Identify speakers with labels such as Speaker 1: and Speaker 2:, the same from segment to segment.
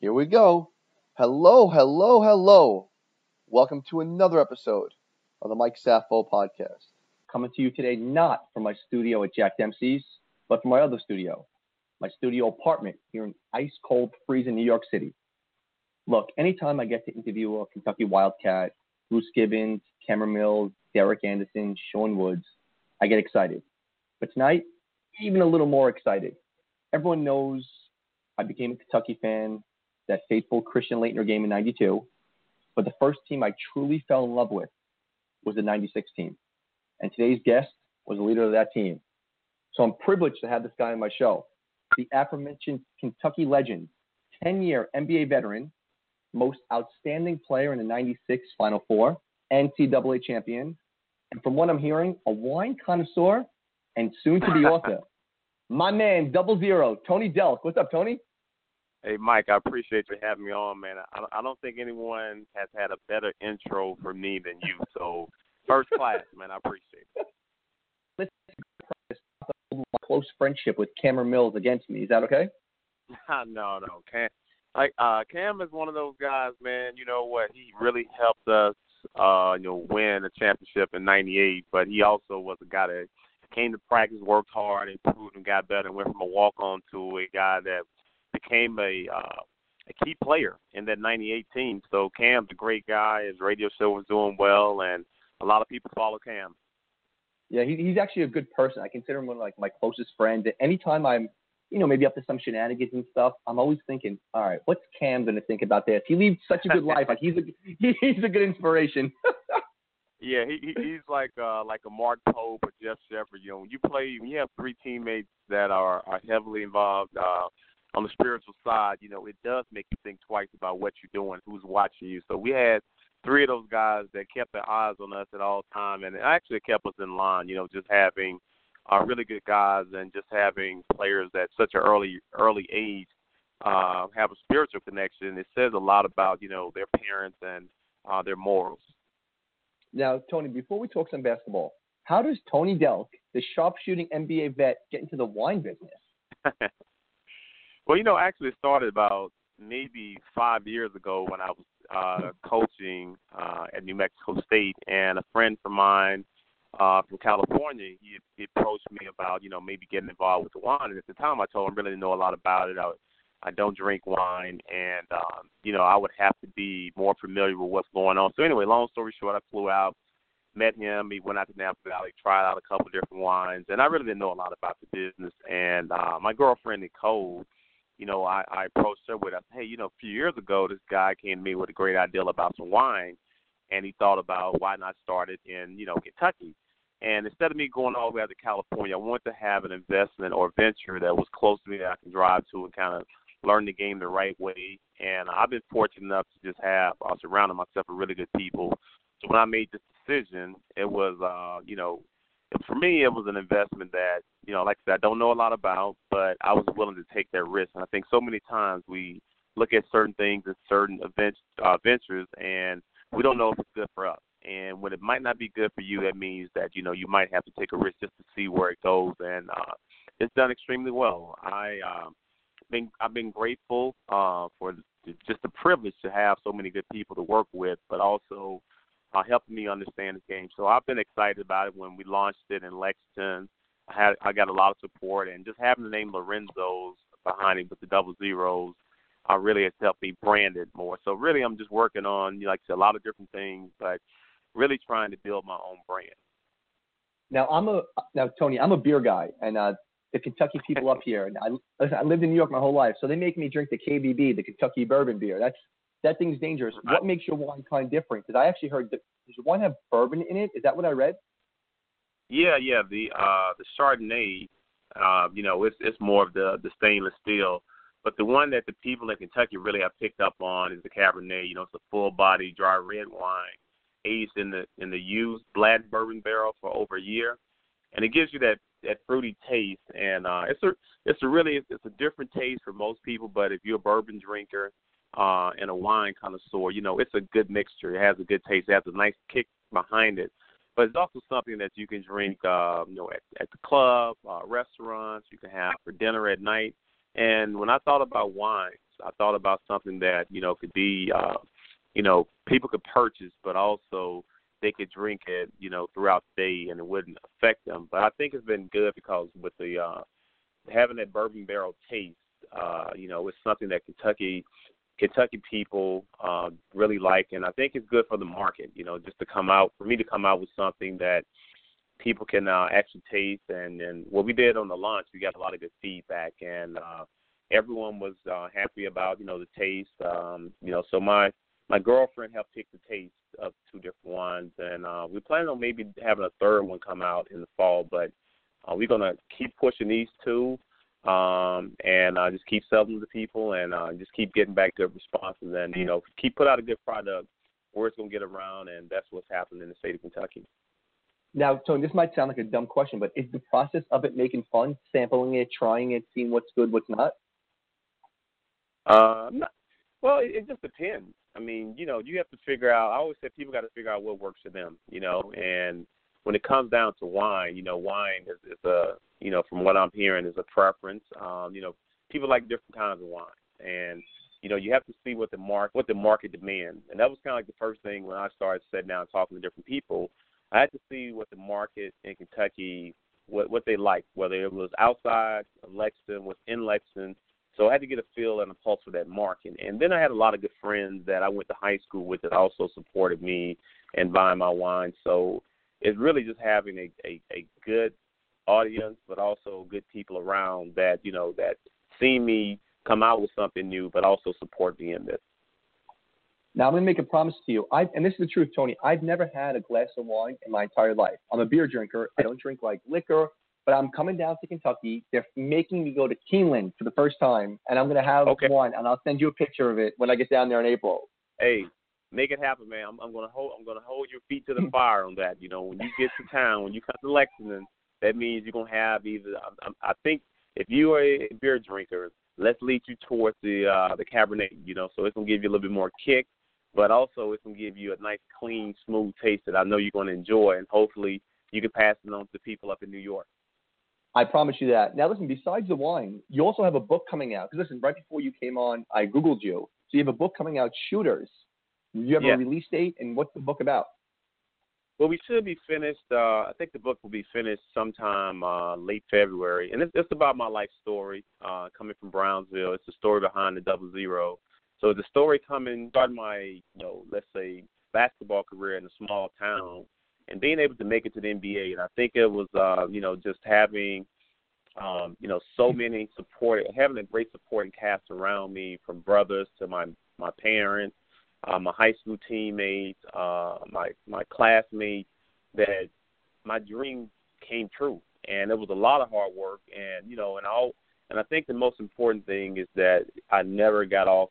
Speaker 1: Here we go. Hello, hello, hello. Welcome to another episode of the Mike Safo podcast. Coming to you today not from my studio at Jack Dempsey's, but from my other studio, my studio apartment here in ice cold, freezing New York City. Look, anytime I get to interview a Kentucky Wildcat, Bruce Gibbons, Cameron Mills, Derek Anderson, Sean Woods, I get excited. But tonight, even a little more excited. Everyone knows I became a Kentucky fan, that faithful Christian Laettner game in 92. But the first team I truly fell in love with was the 96 team. And today's guest was the leader of that team. So I'm privileged to have this guy on my show. The aforementioned Kentucky legend, 10 year NBA veteran, most outstanding player in the 96 Final Four, NCAA champion, and from what I'm hearing, a wine connoisseur and soon to be author. My man, double zero, Tony Delk. What's up, Tony?
Speaker 2: Hey, Mike, I appreciate you having me on, man. I, I don't think anyone has had a better intro for me than you. So, first class, man. I appreciate it.
Speaker 1: Let's my close friendship with Cameron Mills against me. Is that okay?
Speaker 2: no, no. Cam, like uh, Cam is one of those guys, man. You know what? He really helped us, uh, you know, win a championship in '98. But he also was a guy that came to practice, worked hard, improved, and got better, and went from a walk-on to a guy that became a uh, a key player in that '98 team. So Cam's a great guy. His radio show was doing well, and a lot of people follow Cam.
Speaker 1: Yeah, he, he's actually a good person. I consider him one of like my closest friends. Anytime I'm, you know, maybe up to some shenanigans and stuff, I'm always thinking, all right, what's Cam gonna think about this? He leads such a good life. Like he's a he's a good inspiration.
Speaker 2: yeah, he he's like uh like a Mark Pope or Jeff Sheppard. You know, when you play, when you have three teammates that are are heavily involved. uh on the spiritual side, you know, it does make you think twice about what you're doing, who's watching you. So we had three of those guys that kept their eyes on us at all time, and it actually kept us in line. You know, just having uh, really good guys and just having players at such an early early age uh, have a spiritual connection. It says a lot about you know their parents and uh, their morals.
Speaker 1: Now, Tony, before we talk some basketball, how does Tony Delk, the sharpshooting NBA vet, get into the wine business?
Speaker 2: Well, you know, actually, it started about maybe five years ago when I was uh, coaching uh, at New Mexico State, and a friend of mine uh, from California, he, he approached me about, you know, maybe getting involved with wine. And at the time, I told him I really didn't know a lot about it. I, I don't drink wine, and um, you know, I would have to be more familiar with what's going on. So anyway, long story short, I flew out, met him. He went out to Napa Valley, tried out a couple different wines, and I really didn't know a lot about the business. And uh, my girlfriend Nicole you know, I, I approached her with, hey, you know, a few years ago, this guy came to me with a great idea about some wine, and he thought about why not start it in, you know, Kentucky. And instead of me going all the way out to California, I wanted to have an investment or venture that was close to me that I can drive to and kind of learn the game the right way. And I've been fortunate enough to just have uh, surrounded myself with really good people. So when I made this decision, it was, uh, you know, for me, it was an investment that you know, like I said, I don't know a lot about, but I was willing to take that risk. And I think so many times we look at certain things and certain events, uh, ventures, and we don't know if it's good for us. And when it might not be good for you, that means that you know you might have to take a risk just to see where it goes. And uh, it's done extremely well. I uh, been I've been grateful uh, for just the privilege to have so many good people to work with, but also uh, helping me understand the game. So I've been excited about it when we launched it in Lexington. I had I got a lot of support, and just having the name Lorenzo's behind it with the double zeros, uh, really has helped me brand it more. So really, I'm just working on, like I said, a lot of different things, but really trying to build my own brand.
Speaker 1: Now I'm a now Tony, I'm a beer guy, and uh, the Kentucky people up here, and I listen, I lived in New York my whole life, so they make me drink the KBB, the Kentucky Bourbon beer. That's that thing's dangerous. What makes your wine kind different? Because I actually heard that does your wine have bourbon in it? Is that what I read?
Speaker 2: Yeah, yeah. The uh the Chardonnay, uh, you know, it's it's more of the the stainless steel. But the one that the people in Kentucky really have picked up on is the Cabernet. You know, it's a full body dry red wine aged in the in the used black bourbon barrel for over a year, and it gives you that that fruity taste. And uh, it's a it's a really it's a different taste for most people. But if you're a bourbon drinker uh, and a wine connoisseur, you know, it's a good mixture. It has a good taste. It has a nice kick behind it but it's also something that you can drink, uh, you know, at, at the club, uh, restaurants. You can have for dinner at night. And when I thought about wine, I thought about something that you know could be, uh, you know, people could purchase, but also they could drink it, you know, throughout the day and it wouldn't affect them. But I think it's been good because with the uh, having that bourbon barrel taste, uh, you know, it's something that Kentucky Kentucky people uh, really like, and I think it's good for the market. You know, just to come out for me to come out with something that people can uh, actually taste. And and what we did on the launch, we got a lot of good feedback, and uh, everyone was uh, happy about you know the taste. Um, you know, so my my girlfriend helped pick the taste of two different wines, and uh, we plan on maybe having a third one come out in the fall. But uh, we're gonna keep pushing these two, um, and uh, just keep selling to people, and uh, just keep getting back good responses, and you know keep put out a good product. Word's gonna get around, and that's what's happening in the state of Kentucky.
Speaker 1: Now, Tony, this might sound like a dumb question, but is the process of it making fun, sampling it, trying it, seeing what's good, what's not?
Speaker 2: Uh, not, well, it, it just depends. I mean, you know, you have to figure out. I always say people got to figure out what works for them. You know, and when it comes down to wine, you know, wine is, is a, you know, from what I'm hearing, is a preference. Um, you know, people like different kinds of wine, and you know, you have to see what the mark, what the market demands, and that was kind of like the first thing when I started sitting down and talking to different people. I had to see what the market in Kentucky, what what they liked, whether it was outside of Lexington, was in Lexington, so I had to get a feel and a pulse for that market. And then I had a lot of good friends that I went to high school with that also supported me and buying my wine. So it's really just having a, a, a good audience, but also good people around that, you know, that see me come out with something new, but also support me in this.
Speaker 1: Now I'm going to make a promise to you. I and this is the truth, Tony. I've never had a glass of wine in my entire life. I'm a beer drinker. I don't drink like liquor but I'm coming down to Kentucky. They're making me go to Keeneland for the first time, and I'm gonna have
Speaker 2: okay.
Speaker 1: one, and I'll send you a picture of it when I get down there in April.
Speaker 2: Hey, make it happen, man. I'm, I'm gonna hold I'm gonna hold your feet to the fire on that. You know, when you get to town, when you come to Lexington, that means you're gonna have either. I, I think if you are a beer drinker, let's lead you towards the uh, the Cabernet. You know, so it's gonna give you a little bit more kick, but also it's gonna give you a nice, clean, smooth taste that I know you're gonna enjoy, and hopefully you can pass it on to people up in New York.
Speaker 1: I promise you that. Now, listen, besides the wine, you also have a book coming out. Because, listen, right before you came on, I Googled you. So you have a book coming out, Shooters. You have
Speaker 2: yeah.
Speaker 1: a release date, and what's the book about?
Speaker 2: Well, we should be finished. Uh, I think the book will be finished sometime uh, late February, and it's, it's about my life story uh, coming from Brownsville. It's the story behind the double zero. So the story coming, starting my, you know, let's say basketball career in a small town, and being able to make it to the NBA. And I think it was, uh, you know, just having, um, you know, so many support, having a great supporting cast around me, from brothers to my my parents, uh, my high school teammates, uh, my my classmates, that my dream came true. And it was a lot of hard work, and you know, and all. And I think the most important thing is that I never got off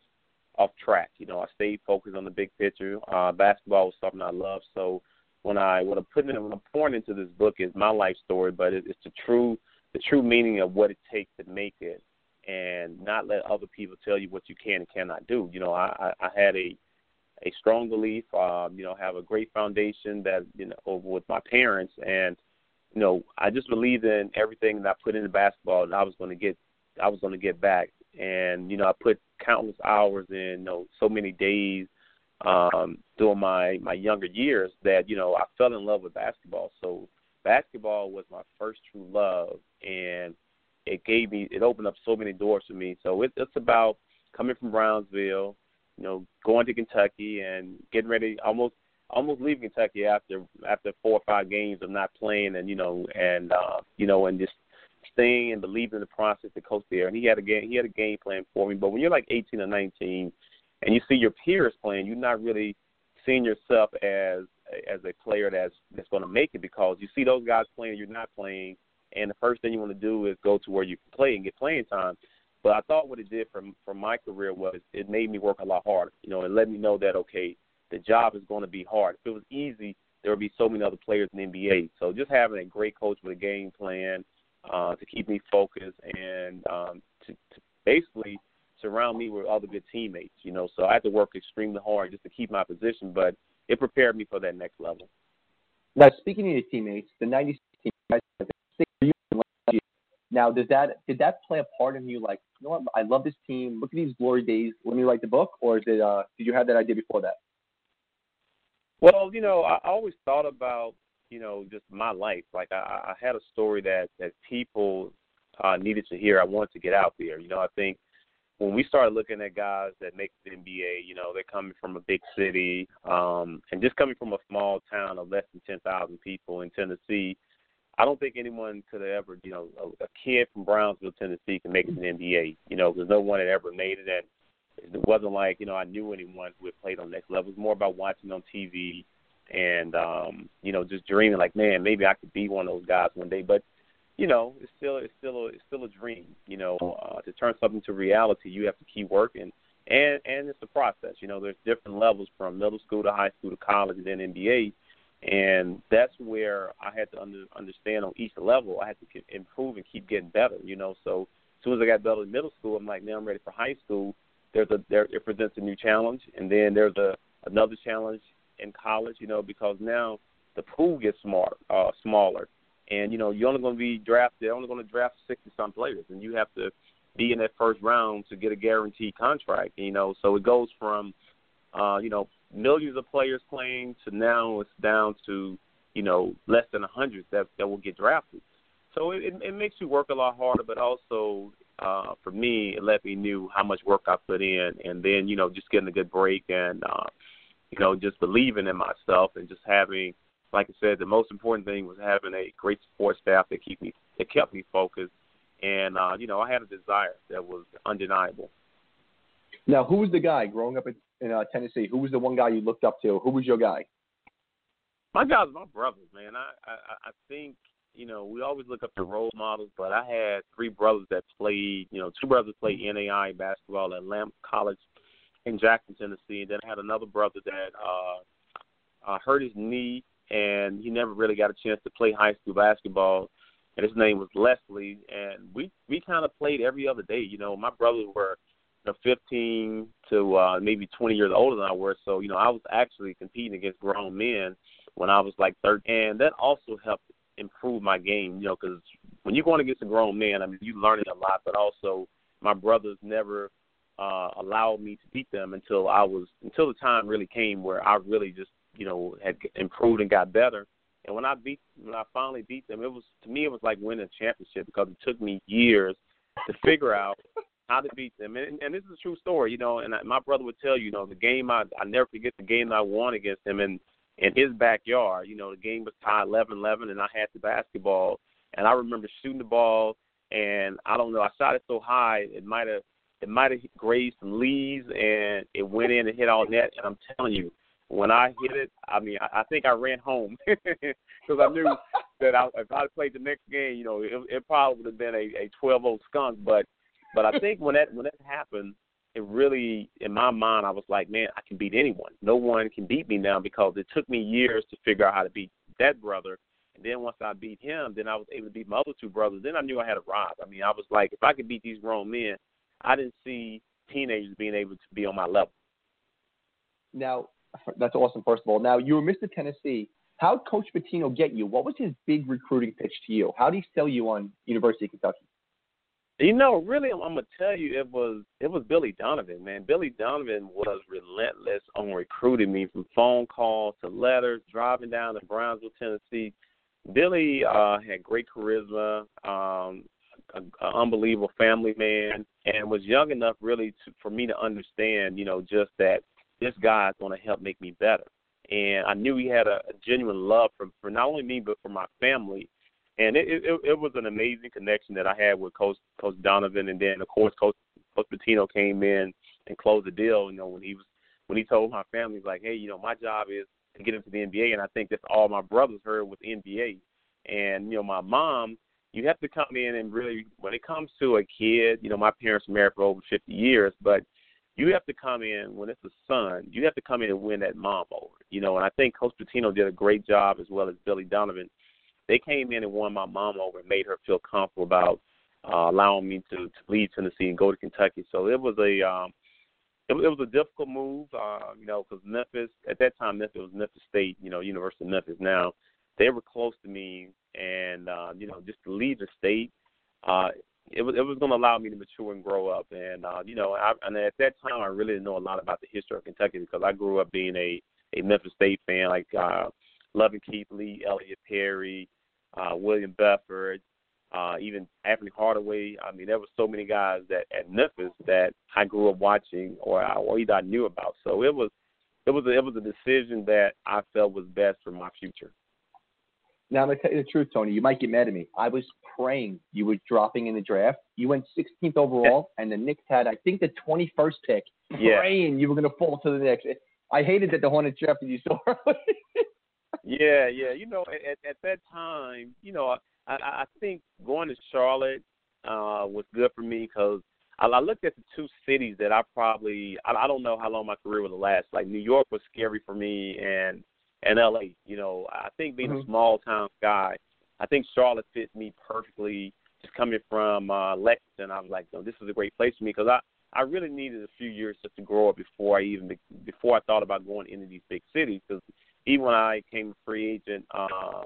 Speaker 2: off track. You know, I stayed focused on the big picture. Uh, basketball was something I loved, so when I what I'm putting when I'm pouring into this book is my life story, but it, it's the true the true meaning of what it takes to make it, and not let other people tell you what you can and cannot do. You know, I, I had a a strong belief, um, you know, have a great foundation that you know over with my parents, and you know, I just believed in everything that I put into basketball, and I was going to get I was going to get back, and you know, I put countless hours in, you know, so many days um, during my my younger years that you know I fell in love with basketball. So basketball was my first true love, and it gave me it opened up so many doors for me. So it, it's about coming from Brownsville, you know, going to Kentucky and getting ready almost almost leaving Kentucky after after four or five games of not playing and you know and uh you know and just staying and believing in the process to coach there and he had a game he had a game plan for me but when you're like 18 or 19 and you see your peers playing, you're not really seeing yourself as as a player that's that's going to make it because you see those guys playing, you're not playing, and the first thing you want to do is go to where you can play and get playing time. But I thought what it did for for my career was it made me work a lot harder. You know, and let me know that okay, the job is going to be hard. If it was easy, there would be so many other players in the NBA. So just having a great coach with a game plan uh, to keep me focused and um, to, to basically surround me with other good teammates, you know. So I had to work extremely hard just to keep my position, but it prepared me for that next level.
Speaker 1: Now, speaking of your teammates, the 96 team, Now, does that did that play a part in you? Like, you know what? I love this team. Look at these glory days. Let me write the book, or is it? Uh, did you have that idea before that?
Speaker 2: Well, you know, I always thought about you know just my life. Like I, I had a story that that people uh, needed to hear. I wanted to get out there. You know, I think when we started looking at guys that make the NBA, you know, they're coming from a big city, um, and just coming from a small town of less than ten thousand people in Tennessee. I don't think anyone could have ever, you know, a, a kid from Brownsville, Tennessee, can make it to the NBA. You know, there's no one that ever made it, and it wasn't like you know I knew anyone who had played on next level. It was more about watching on TV and um, you know just dreaming like, man, maybe I could be one of those guys one day. But you know, it's still it's still a, it's still a dream. You know, uh, to turn something to reality, you have to keep working, and and it's a process. You know, there's different levels from middle school to high school to college and then NBA, and that's where I had to under, understand on each level. I had to improve and keep getting better. You know, so as soon as I got better in middle school, I'm like, now I'm ready for high school. There's a there it presents a new challenge, and then there's a another challenge in college. You know, because now the pool gets smart, uh, smaller and you know you're only going to be drafted. They're only going to draft sixty some players, and you have to be in that first round to get a guaranteed contract. You know, so it goes from uh, you know millions of players playing to now it's down to you know less than a hundred that that will get drafted. So it, it makes you work a lot harder, but also uh, for me, it let me knew how much work I put in, and then you know just getting a good break and uh, you know just believing in myself and just having like I said, the most important thing was having a great support staff that keep me that kept me focused, and uh, you know I had a desire that was undeniable.
Speaker 1: Now, who was the guy growing up in, in uh, Tennessee? Who was the one guy you looked up to? Who was your guy?
Speaker 2: My guys, my brothers, man. I, I I think you know we always look up to role models, but I had three brothers that played. You know, two brothers played NAI basketball at Lane College in Jackson, Tennessee, and then I had another brother that uh, uh, hurt his knee and he never really got a chance to play high school basketball. And his name was Leslie, and we we kind of played every other day. You know, my brothers were know, 15 to uh, maybe 20 years older than I was, so you know I was actually competing against grown men when I was like 13, and that also helped improve my game. You know, because when you're going against a grown man, I mean, you're learning a lot, but also my brothers never uh, allowed me to beat them until I was until the time really came where I really just you know had improved and got better. And when I beat when I finally beat them, it was to me it was like winning a championship because it took me years to figure out how to beat them. And, and this is a true story, you know. And I, my brother would tell you, you know, the game I I never forget the game I won against him in in his backyard. You know, the game was tied 11-11, and I had the basketball, and I remember shooting the ball, and I don't know, I shot it so high it might have it might have grazed some leaves, and it went in and hit all net. And I'm telling you, when I hit it, I mean, I, I think I ran home because I knew that I, if I played the next game, you know, it, it probably would have been a a 12-0 skunk. But but I think when that when that happened, it really in my mind I was like, man, I can beat anyone. No one can beat me now because it took me years to figure out how to beat that brother. And then once I beat him, then I was able to beat my other two brothers. Then I knew I had arrived. I mean, I was like, if I could beat these grown men, I didn't see teenagers being able to be on my level.
Speaker 1: Now, that's awesome. First of all, now you were Mr. Tennessee. How did Coach Pitino get you? What was his big recruiting pitch to you? How did he sell you on University of Kentucky?
Speaker 2: You know, really, I'm, gonna tell you, it was it was Billy Donovan, man. Billy Donovan was relentless on recruiting me, from phone calls to letters, driving down to Brownsville, Tennessee. Billy uh, had great charisma, um, an unbelievable family man, and was young enough really to, for me to understand, you know, just that this guy is going to help make me better. And I knew he had a, a genuine love for for not only me but for my family. And it, it it was an amazing connection that I had with Coach Coach Donovan, and then of course Coach Coach Pitino came in and closed the deal. You know when he was when he told my family like, hey, you know my job is to get into the NBA, and I think that's all my brothers heard with NBA. And you know my mom, you have to come in and really when it comes to a kid, you know my parents married for over 50 years, but you have to come in when it's a son. You have to come in and win that mom over. You know, and I think Coach Pitino did a great job as well as Billy Donovan. They came in and won my mom over and made her feel comfortable about uh, allowing me to, to leave Tennessee and go to Kentucky. So it was a um, it, it was a difficult move, uh, you know, because Memphis at that time Memphis was Memphis State, you know, University of Memphis. Now they were close to me, and uh, you know, just to leave the state uh, it was it was going to allow me to mature and grow up. And uh, you know, I, and at that time, I really didn't know a lot about the history of Kentucky because I grew up being a a Memphis State fan, like uh, loving Keith Lee, Elliot Perry, uh, William Bedford, uh, even Anthony Hardaway. I mean, there were so many guys that at Memphis that I grew up watching or I, or either I knew about. So it was it was a, it was a decision that I felt was best for my future.
Speaker 1: Now I'm gonna tell you the truth, Tony. You might get mad at me. I was praying you were dropping in the draft. You went 16th overall, and the Knicks had, I think, the 21st pick.
Speaker 2: Yeah.
Speaker 1: Praying you were gonna fall to the Knicks. I hated that the Hornets drafted you so early.
Speaker 2: Yeah, yeah. You know, at, at that time, you know, I, I think going to Charlotte uh, was good for me because I, I looked at the two cities that I probably I, I don't know how long my career would last. Like New York was scary for me, and and LA. You know, I think being
Speaker 1: mm-hmm.
Speaker 2: a small town guy, I think Charlotte fits me perfectly. Just coming from uh, Lexington, I was like, no, this is a great place for me because I I really needed a few years just to grow up before I even before I thought about going into these big cities. Because even when I came free agent, uh,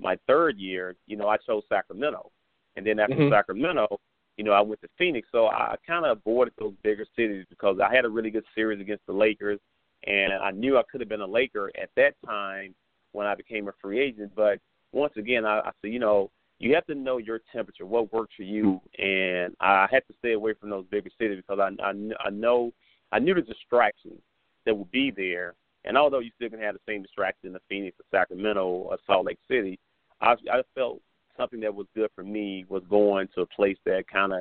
Speaker 2: my third year, you know, I chose Sacramento, and then after
Speaker 1: mm-hmm.
Speaker 2: Sacramento, you know, I went to Phoenix. So I kind of avoided those bigger cities because I had a really good series against the Lakers, and I knew I could have been a Laker at that time when I became a free agent. But once again, I, I said, you know, you have to know your temperature, what works for you, and I had to stay away from those bigger cities because I I, I know I knew the distractions that would be there. And although you still can have the same distractions in Phoenix or Sacramento or Salt Lake City, I I felt something that was good for me was going to a place that kind of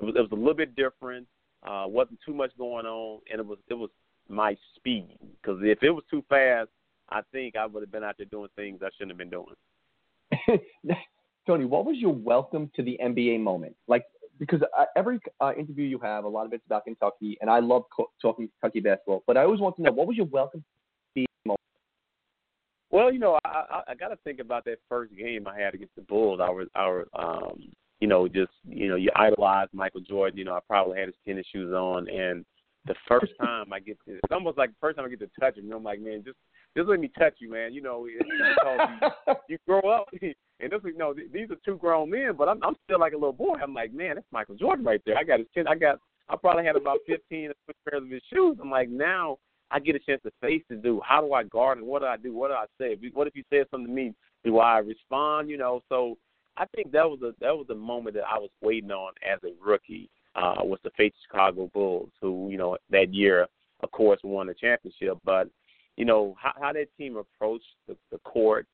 Speaker 2: it was, it was a little bit different, uh, wasn't too much going on, and it was it was my speed because if it was too fast, I think I would have been out there doing things I shouldn't have been doing.
Speaker 1: Tony, what was your welcome to the NBA moment? Like, because uh, every uh, interview you have, a lot of it's about Kentucky, and I love co- talking Kentucky basketball. But I always want to know what was your welcome the moment?
Speaker 2: Well, you know, I I, I got to think about that first game I had against the Bulls. I was, I was, um, you know, just you know, you idolize Michael Jordan. You know, I probably had his tennis shoes on, and the first time I get to, it's almost like the first time I get to touch him. You know, I'm like, man, just just let me touch you, man. You know, you, you grow up, and this, you know, these are two grown men, but I'm I'm still like a little boy. I'm like, man, that's Michael Jordan right there. I got his chin. I got, I probably had about 15 pairs of his shoes. I'm like, now I get a chance to face the dude. How do I guard and what do I do? What do I say? What if he says something to me? Do I respond? You know, so I think that was a that was the moment that I was waiting on as a rookie. Uh, was the face Chicago Bulls, who you know that year, of course, won the championship. But you know how, how that team approached the, the court,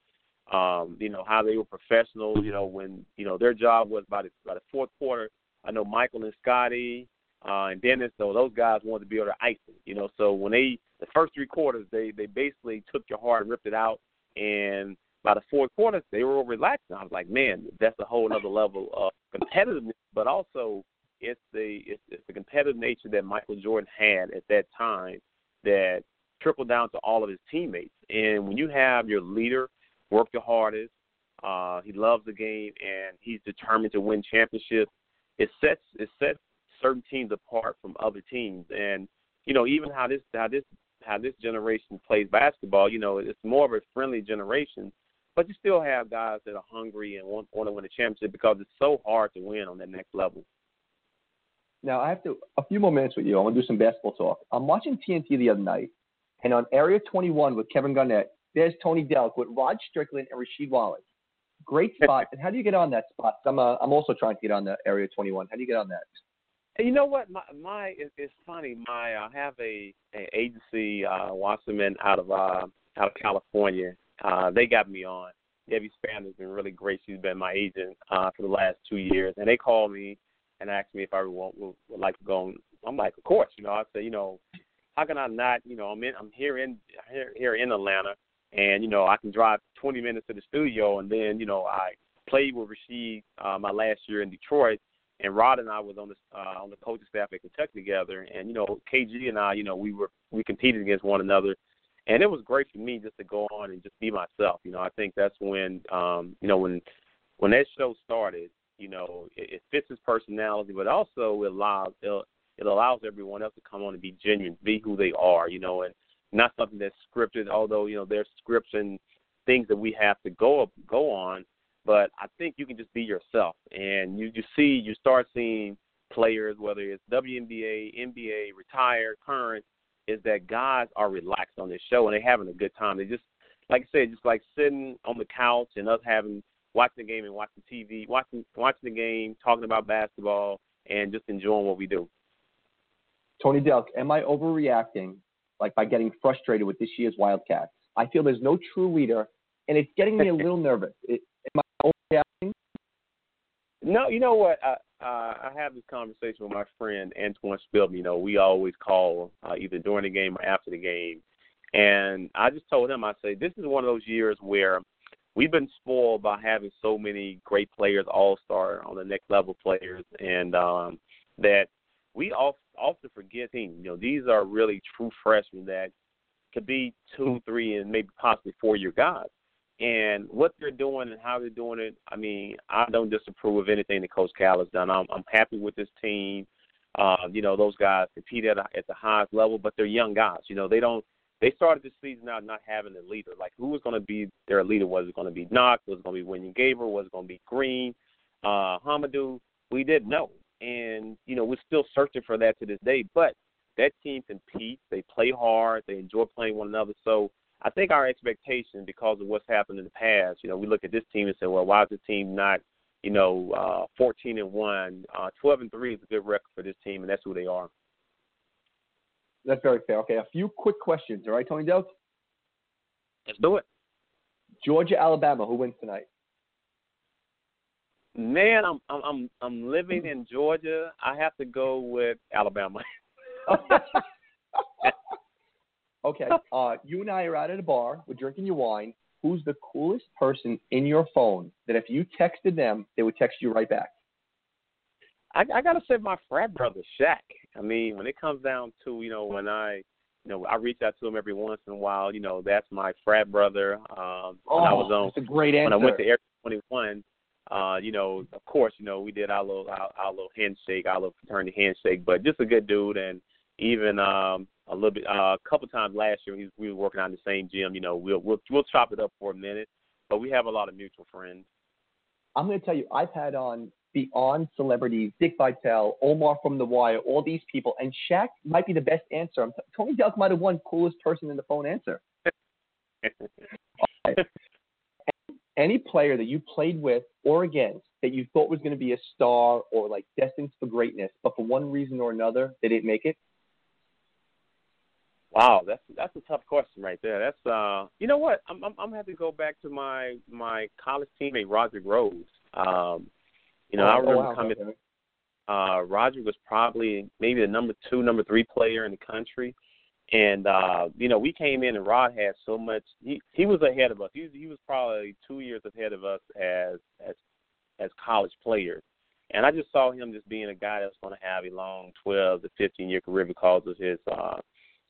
Speaker 2: um, you know how they were professional. You know when you know their job was by the by the fourth quarter. I know Michael and Scottie uh, and Dennis, though those guys wanted to be able to ice it. You know, so when they the first three quarters, they they basically took your heart and ripped it out. And by the fourth quarter, they were all relaxed. And I was like, man, that's a whole other level of competitiveness, but also it's the it's, it's the competitive nature that Michael Jordan had at that time that trickled down to all of his teammates. And when you have your leader work the hardest, uh, he loves the game, and he's determined to win championships. It sets it sets certain teams apart from other teams, and you know even how this how this how this generation plays basketball. You know, it's more of a friendly generation, but you still have guys that are hungry and want want to win a championship because it's so hard to win on that next level.
Speaker 1: Now I have to a few more minutes with you. I want to do some basketball talk. I'm watching TNT the other night, and on Area 21 with Kevin Garnett, there's Tony Delk with Rod Strickland and Rasheed Wallace. Great spot. and how do you get on that spot? I'm uh, I'm also trying to get on the Area 21. How do you get on that?
Speaker 2: You know what? My my it's funny. My I have a, a agency uh, Wasserman out of uh, out of California. Uh, they got me on. Debbie Spander has been really great. She's been my agent uh, for the last two years, and they called me and asked me if I would, would, would like to go. On. I'm like, of course. You know, I said, you know, how can I not? You know, I'm in, I'm here in here, here in Atlanta, and you know, I can drive 20 minutes to the studio, and then you know, I played with Rasheed uh, my last year in Detroit, and Rod and I was on the uh, on the coaching staff at Kentucky together, and you know, KG and I, you know, we were we competed against one another, and it was great for me just to go on and just be myself. You know, I think that's when, um, you know, when when that show started, you know, it, it fits his personality, but also it allows it, it allows everyone else to come on and be genuine, be who they are, you know, and not something that's scripted. Although you know there's scripts and things that we have to go go on, But I think you can just be yourself, and you just see you start seeing players, whether it's WNBA, NBA, retired, current, is that guys are relaxed on this show and they're having a good time. They just, like I said, just like sitting on the couch and us having watching the game and watching TV, watching watching the game, talking about basketball, and just enjoying what we do.
Speaker 1: Tony Delk, am I overreacting, like by getting frustrated with this year's Wildcats? I feel there's no true leader, and it's getting me a little nervous. It, am I overreacting?
Speaker 2: No, you know what? I, uh, I have this conversation with my friend Antoine Spilman. You know, we always call uh, either during the game or after the game, and I just told him, I say, this is one of those years where we've been spoiled by having so many great players, all star on the next level players, and um, that we often forget. You know, these are really true freshmen that could be two, three, and maybe possibly four year guys. And what they're doing and how they're doing it, I mean, I don't disapprove of anything that Coach Cal has done. I'm, I'm happy with this team. Uh, you know, those guys compete at a, at the highest level, but they're young guys. You know, they don't. They started the season out not having a leader. Like, who was going to be their leader? Was it going to be Knox? Was it going to be Wenyen Gabriel? Was it going to be Green? Uh, Hamidou? We didn't know, and you know, we're still searching for that to this day. But that team competes. They play hard. They enjoy playing one another. So I think our expectation, because of what's happened in the past, you know, we look at this team and say, well, why is this team not, you know, uh, 14 and one, uh, 12 and three is a good record for this team, and that's who they are.
Speaker 1: That's very fair. Okay, a few quick questions. All right, Tony Delk?
Speaker 2: Let's do it.
Speaker 1: Georgia, Alabama. Who wins tonight?
Speaker 2: Man, I'm I'm I'm living in Georgia. I have to go with Alabama.
Speaker 1: Okay. Uh, you and I are out at a bar. We're drinking your wine. Who's the coolest person in your phone that if you texted them, they would text you right back?
Speaker 2: I, I gotta say, my frat brother Shaq. I mean, when it comes down to you know when I you know, I reach out to him every once in a while. You know, that's my frat brother. Um,
Speaker 1: oh,
Speaker 2: when I was on,
Speaker 1: that's a great answer.
Speaker 2: When I went to Area 21, uh, you know, of course, you know, we did our little our, our little handshake, our little fraternity handshake. But just a good dude, and even um, a little bit uh, a couple times last year. We, we were working on the same gym. You know, we'll we'll we'll chop it up for a minute, but we have a lot of mutual friends.
Speaker 1: I'm going to tell you, I've had on beyond celebrities, Dick Vitale, Omar from The Wire, all these people, and Shaq might be the best answer. I'm t- Tony Delk might have won coolest person in the phone answer. Any player that you played with or against that you thought was going to be a star or like destined for greatness, but for one reason or another they didn't make it?
Speaker 2: Wow, that's that's a tough question right there. That's uh, you know what? I'm I'm, I'm have to go back to my my college teammate Rodrick Rhodes. Um, you know,
Speaker 1: oh,
Speaker 2: I remember
Speaker 1: oh, wow,
Speaker 2: coming.
Speaker 1: okay.
Speaker 2: Uh, Roger was probably maybe the number two, number three player in the country, and uh, you know, we came in and Rod had so much. He he was ahead of us. He he was probably two years ahead of us as as as college players. And I just saw him just being a guy that's going to have a long 12 to 15 year career because of his uh,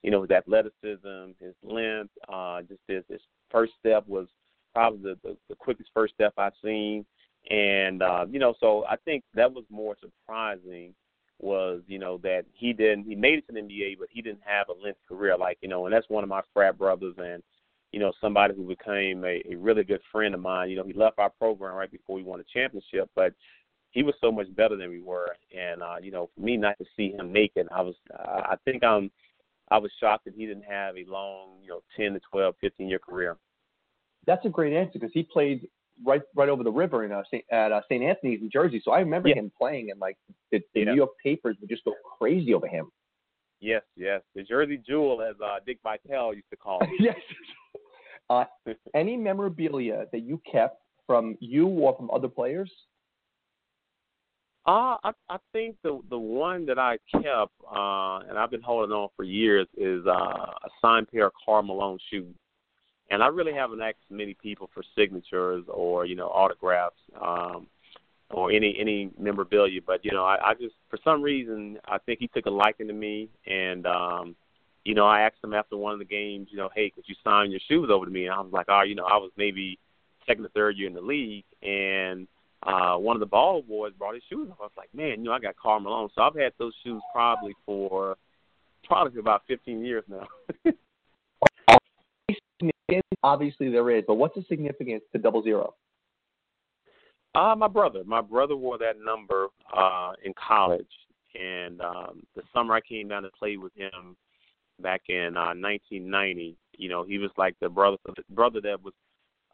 Speaker 2: you know, his athleticism, his length, uh, just his, his first step was probably the, the, the quickest first step I've seen. And, uh, you know, so I think that was more surprising was, you know, that he didn't, he made it to the NBA, but he didn't have a length career like, you know, and that's one of my frat brothers and, you know, somebody who became a, a really good friend of mine. You know, he left our program right before we won a championship, but he was so much better than we were. And, uh, you know, for me not to see him make it, I was, I think I'm, I was shocked that he didn't have a long, you know, 10 to 12, 15 year career.
Speaker 1: That's a great answer because he played right right over the river in uh, Saint, at uh, St. Anthony's in Jersey. So I remember
Speaker 2: yeah.
Speaker 1: him playing, and like the, the
Speaker 2: Yeah.
Speaker 1: New York papers would just go crazy over him.
Speaker 2: Yes, yes. The Jersey Jewel, as uh, Dick Vitale used to call it.
Speaker 1: yes. Uh, any memorabilia that you kept from you or from other players?
Speaker 2: Uh, I I think the the one that I kept, uh, and I've been holding on for years, is uh, a signed pair of Karl Malone shoes. And I really haven't asked many people for signatures or you know autographs um, or any any memorabilia, but you know I, I just for some reason I think he took a liking to me, and um, you know I asked him after one of the games, you know, hey, could you sign your shoes over to me? And I was like, oh, you know, I was maybe second or third year in the league, and uh, one of the ball boys brought his shoes off. I was like, man, you know, I got Karl Malone. So I've had those shoes probably for probably about 15 years now.
Speaker 1: Obviously there is, but what's the significance to double zero?
Speaker 2: Uh, my brother. My brother wore that number uh, in college, and um, the summer I came down to play with him back in uh, 1990. You know, he was like the brother, the brother that was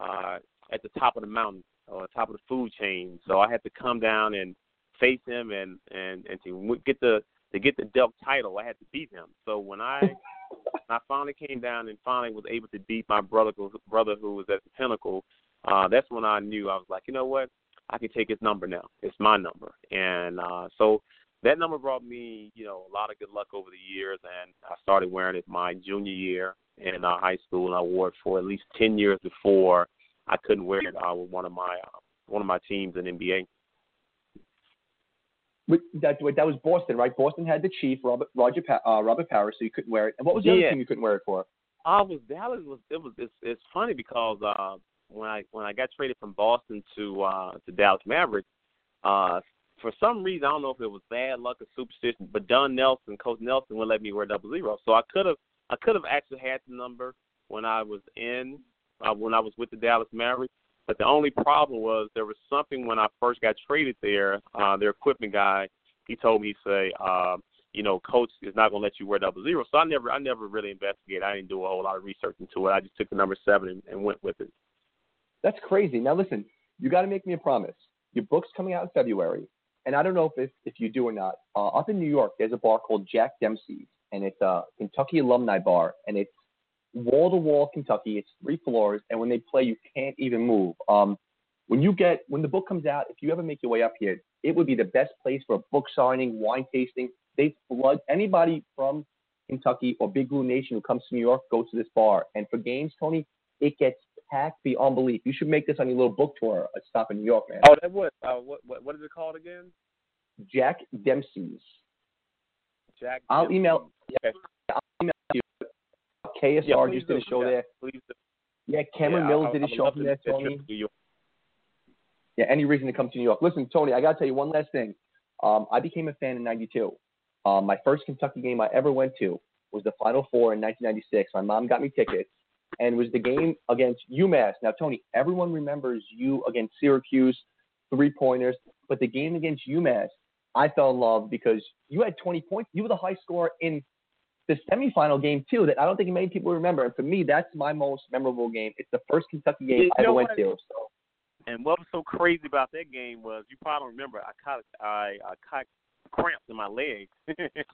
Speaker 2: uh, at the top of the mountain or top of the food chain. So I had to come down and face him, and and and to get the to get the Delk title, I had to beat him. So when I I finally came down and finally was able to beat my brother brother who was at the pinnacle, uh, that's when I knew I was like, you know what, I can take his number now. It's my number, and uh, so that number brought me, you know, a lot of good luck over the years, and I started wearing it my junior year in uh, high school, and I wore it for at least ten years before I couldn't wear it uh, with one of my uh, one of my teams in NBA.
Speaker 1: That that was Boston, right? Boston had the chief Robert Roger uh, Robert Parish, so you couldn't wear it. And what was the yeah. other team you couldn't wear it for?
Speaker 2: I was Dallas was it was it's, it's funny because uh when I when I got traded from Boston to uh to Dallas Mavericks, uh for some reason, I don't know if it was bad luck or superstition, but Don Nelson, Coach Nelson, would let me wear double zero. So I could have, I could have actually had the number when I was in, uh, when I was with the Dallas Mavericks. But the only problem was there was something when I first got traded there. Uh, their equipment guy, he told me, say, uh, you know, coach is not going to let you wear double zero. So I never, I never really investigated. I didn't do a whole lot of research into it. I just took the number seven and, and went with it.
Speaker 1: That's crazy. Now listen, you got to make me a promise. Your book's coming out in February and I don't know if if you do or not. Uh, up in New York, there's a bar called Jack Dempsey's, and it's a Kentucky alumni bar, and it's wall to wall Kentucky. It's three floors, and when they play, you can't even move. Um, when you get when the book comes out, if you ever make your way up here, it would be the best place for a book signing, wine tasting. They flood anybody from Kentucky or Big Blue Nation who comes to New York goes to this bar. And for games, Tony, it gets packed beyond belief. You should make this on your little book tour. A stop in New York, man.
Speaker 2: Oh, that would. Uh, what, what what is it called again?
Speaker 1: Jack Dempsey's.
Speaker 2: Jack.
Speaker 1: I'll email. I'll email you. KSR
Speaker 2: yeah,
Speaker 1: just did a show there. Yeah, Cameron
Speaker 2: yeah,
Speaker 1: Mills
Speaker 2: I'll,
Speaker 1: did a show from there, Tony.
Speaker 2: Yeah,
Speaker 1: any reason to come to New York. Listen, Tony, I gotta tell you one last thing. Um, I became a fan in '92. Um, my first Kentucky game I ever went to was the Final Four in 1996. My mom got me tickets, and was the game against UMass. Now, Tony, everyone remembers you against Syracuse, three pointers, but the game against UMass, I fell in love because you had 20 points. You were the high scorer in the semifinal game too. That I don't think many people remember. And for me, that's my most memorable game. It's the first Kentucky game
Speaker 2: you
Speaker 1: I ever
Speaker 2: went
Speaker 1: to. So.
Speaker 2: And what was so crazy about that game was you probably don't remember I caught I, I caught cramps in my legs,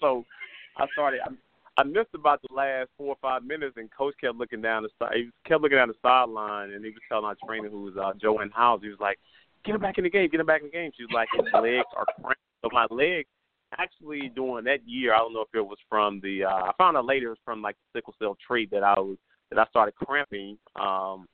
Speaker 2: so I started. I, I missed about the last four or five minutes, and coach kept looking down the side. He kept looking down the sideline, and he was telling our trainer, who was uh, Joanne House, he was like, "Get him back in the game, get him back in the game." She was like, "His legs are cramped." So my leg, actually, during that year, I don't know if it was from the. Uh, I found out later it was from like the sickle cell trait that I was that I started cramping um,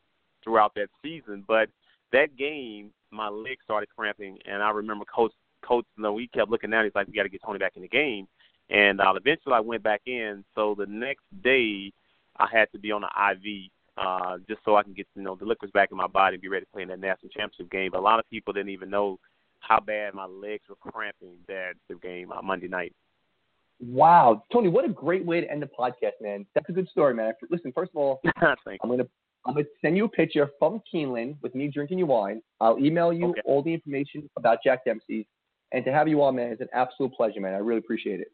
Speaker 2: throughout that season. But that game, my leg started cramping, and I remember coach coach, you know, he kept looking at. down. He's like, "We got to get Tony back in the game." And uh, eventually, I went back in. So the next day, I had to be on the IV uh, just so I can get you know the liquids back in my body and be ready to play in that national championship game. But a lot of people didn't even know how bad my legs were cramping that the game on Monday night.
Speaker 1: Wow, Tony, what a great way to end the podcast, man. That's a good story, man. Listen, first of all, I'm gonna I'm gonna send you a picture from Keeneland with me drinking your wine. I'll email you
Speaker 2: okay.
Speaker 1: all the information about Jack Dempsey, and to have you on, man, is an absolute pleasure, man. I really appreciate it.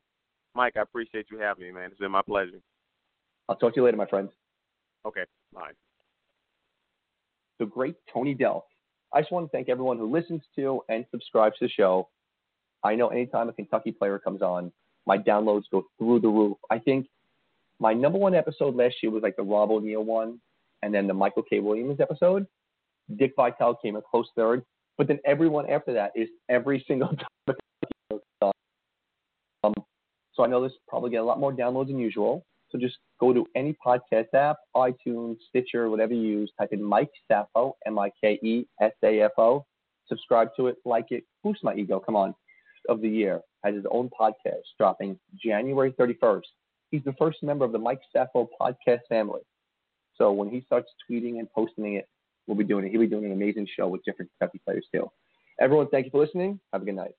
Speaker 2: Mike, I appreciate you having me, man. It's been my pleasure.
Speaker 1: I'll talk to you later, my friend.
Speaker 2: Okay, bye.
Speaker 1: The great Tony Delk. I just want to thank everyone who listens to and subscribes to the show. I know anytime a Kentucky player comes on, my downloads go through the roof. I think my number one episode last year was like the Rob O'Neill one, and then the Michael K. Williams episode. Dick Vitale came a close third, but then everyone after that is every single time. Um, so I know this probably get a lot more downloads than usual. So just go to any podcast app, iTunes, Stitcher, whatever you use, type in Mike Safo, M I K E S A F O. Subscribe to it, like it, boost my ego. Come on. Of the year has his own podcast dropping January 31st. He's the first member of the Mike Safo podcast family. So when he starts tweeting and posting it, we'll be doing it. He'll be doing an amazing show with different Kentucky players too. Everyone, thank you for listening. Have a good night.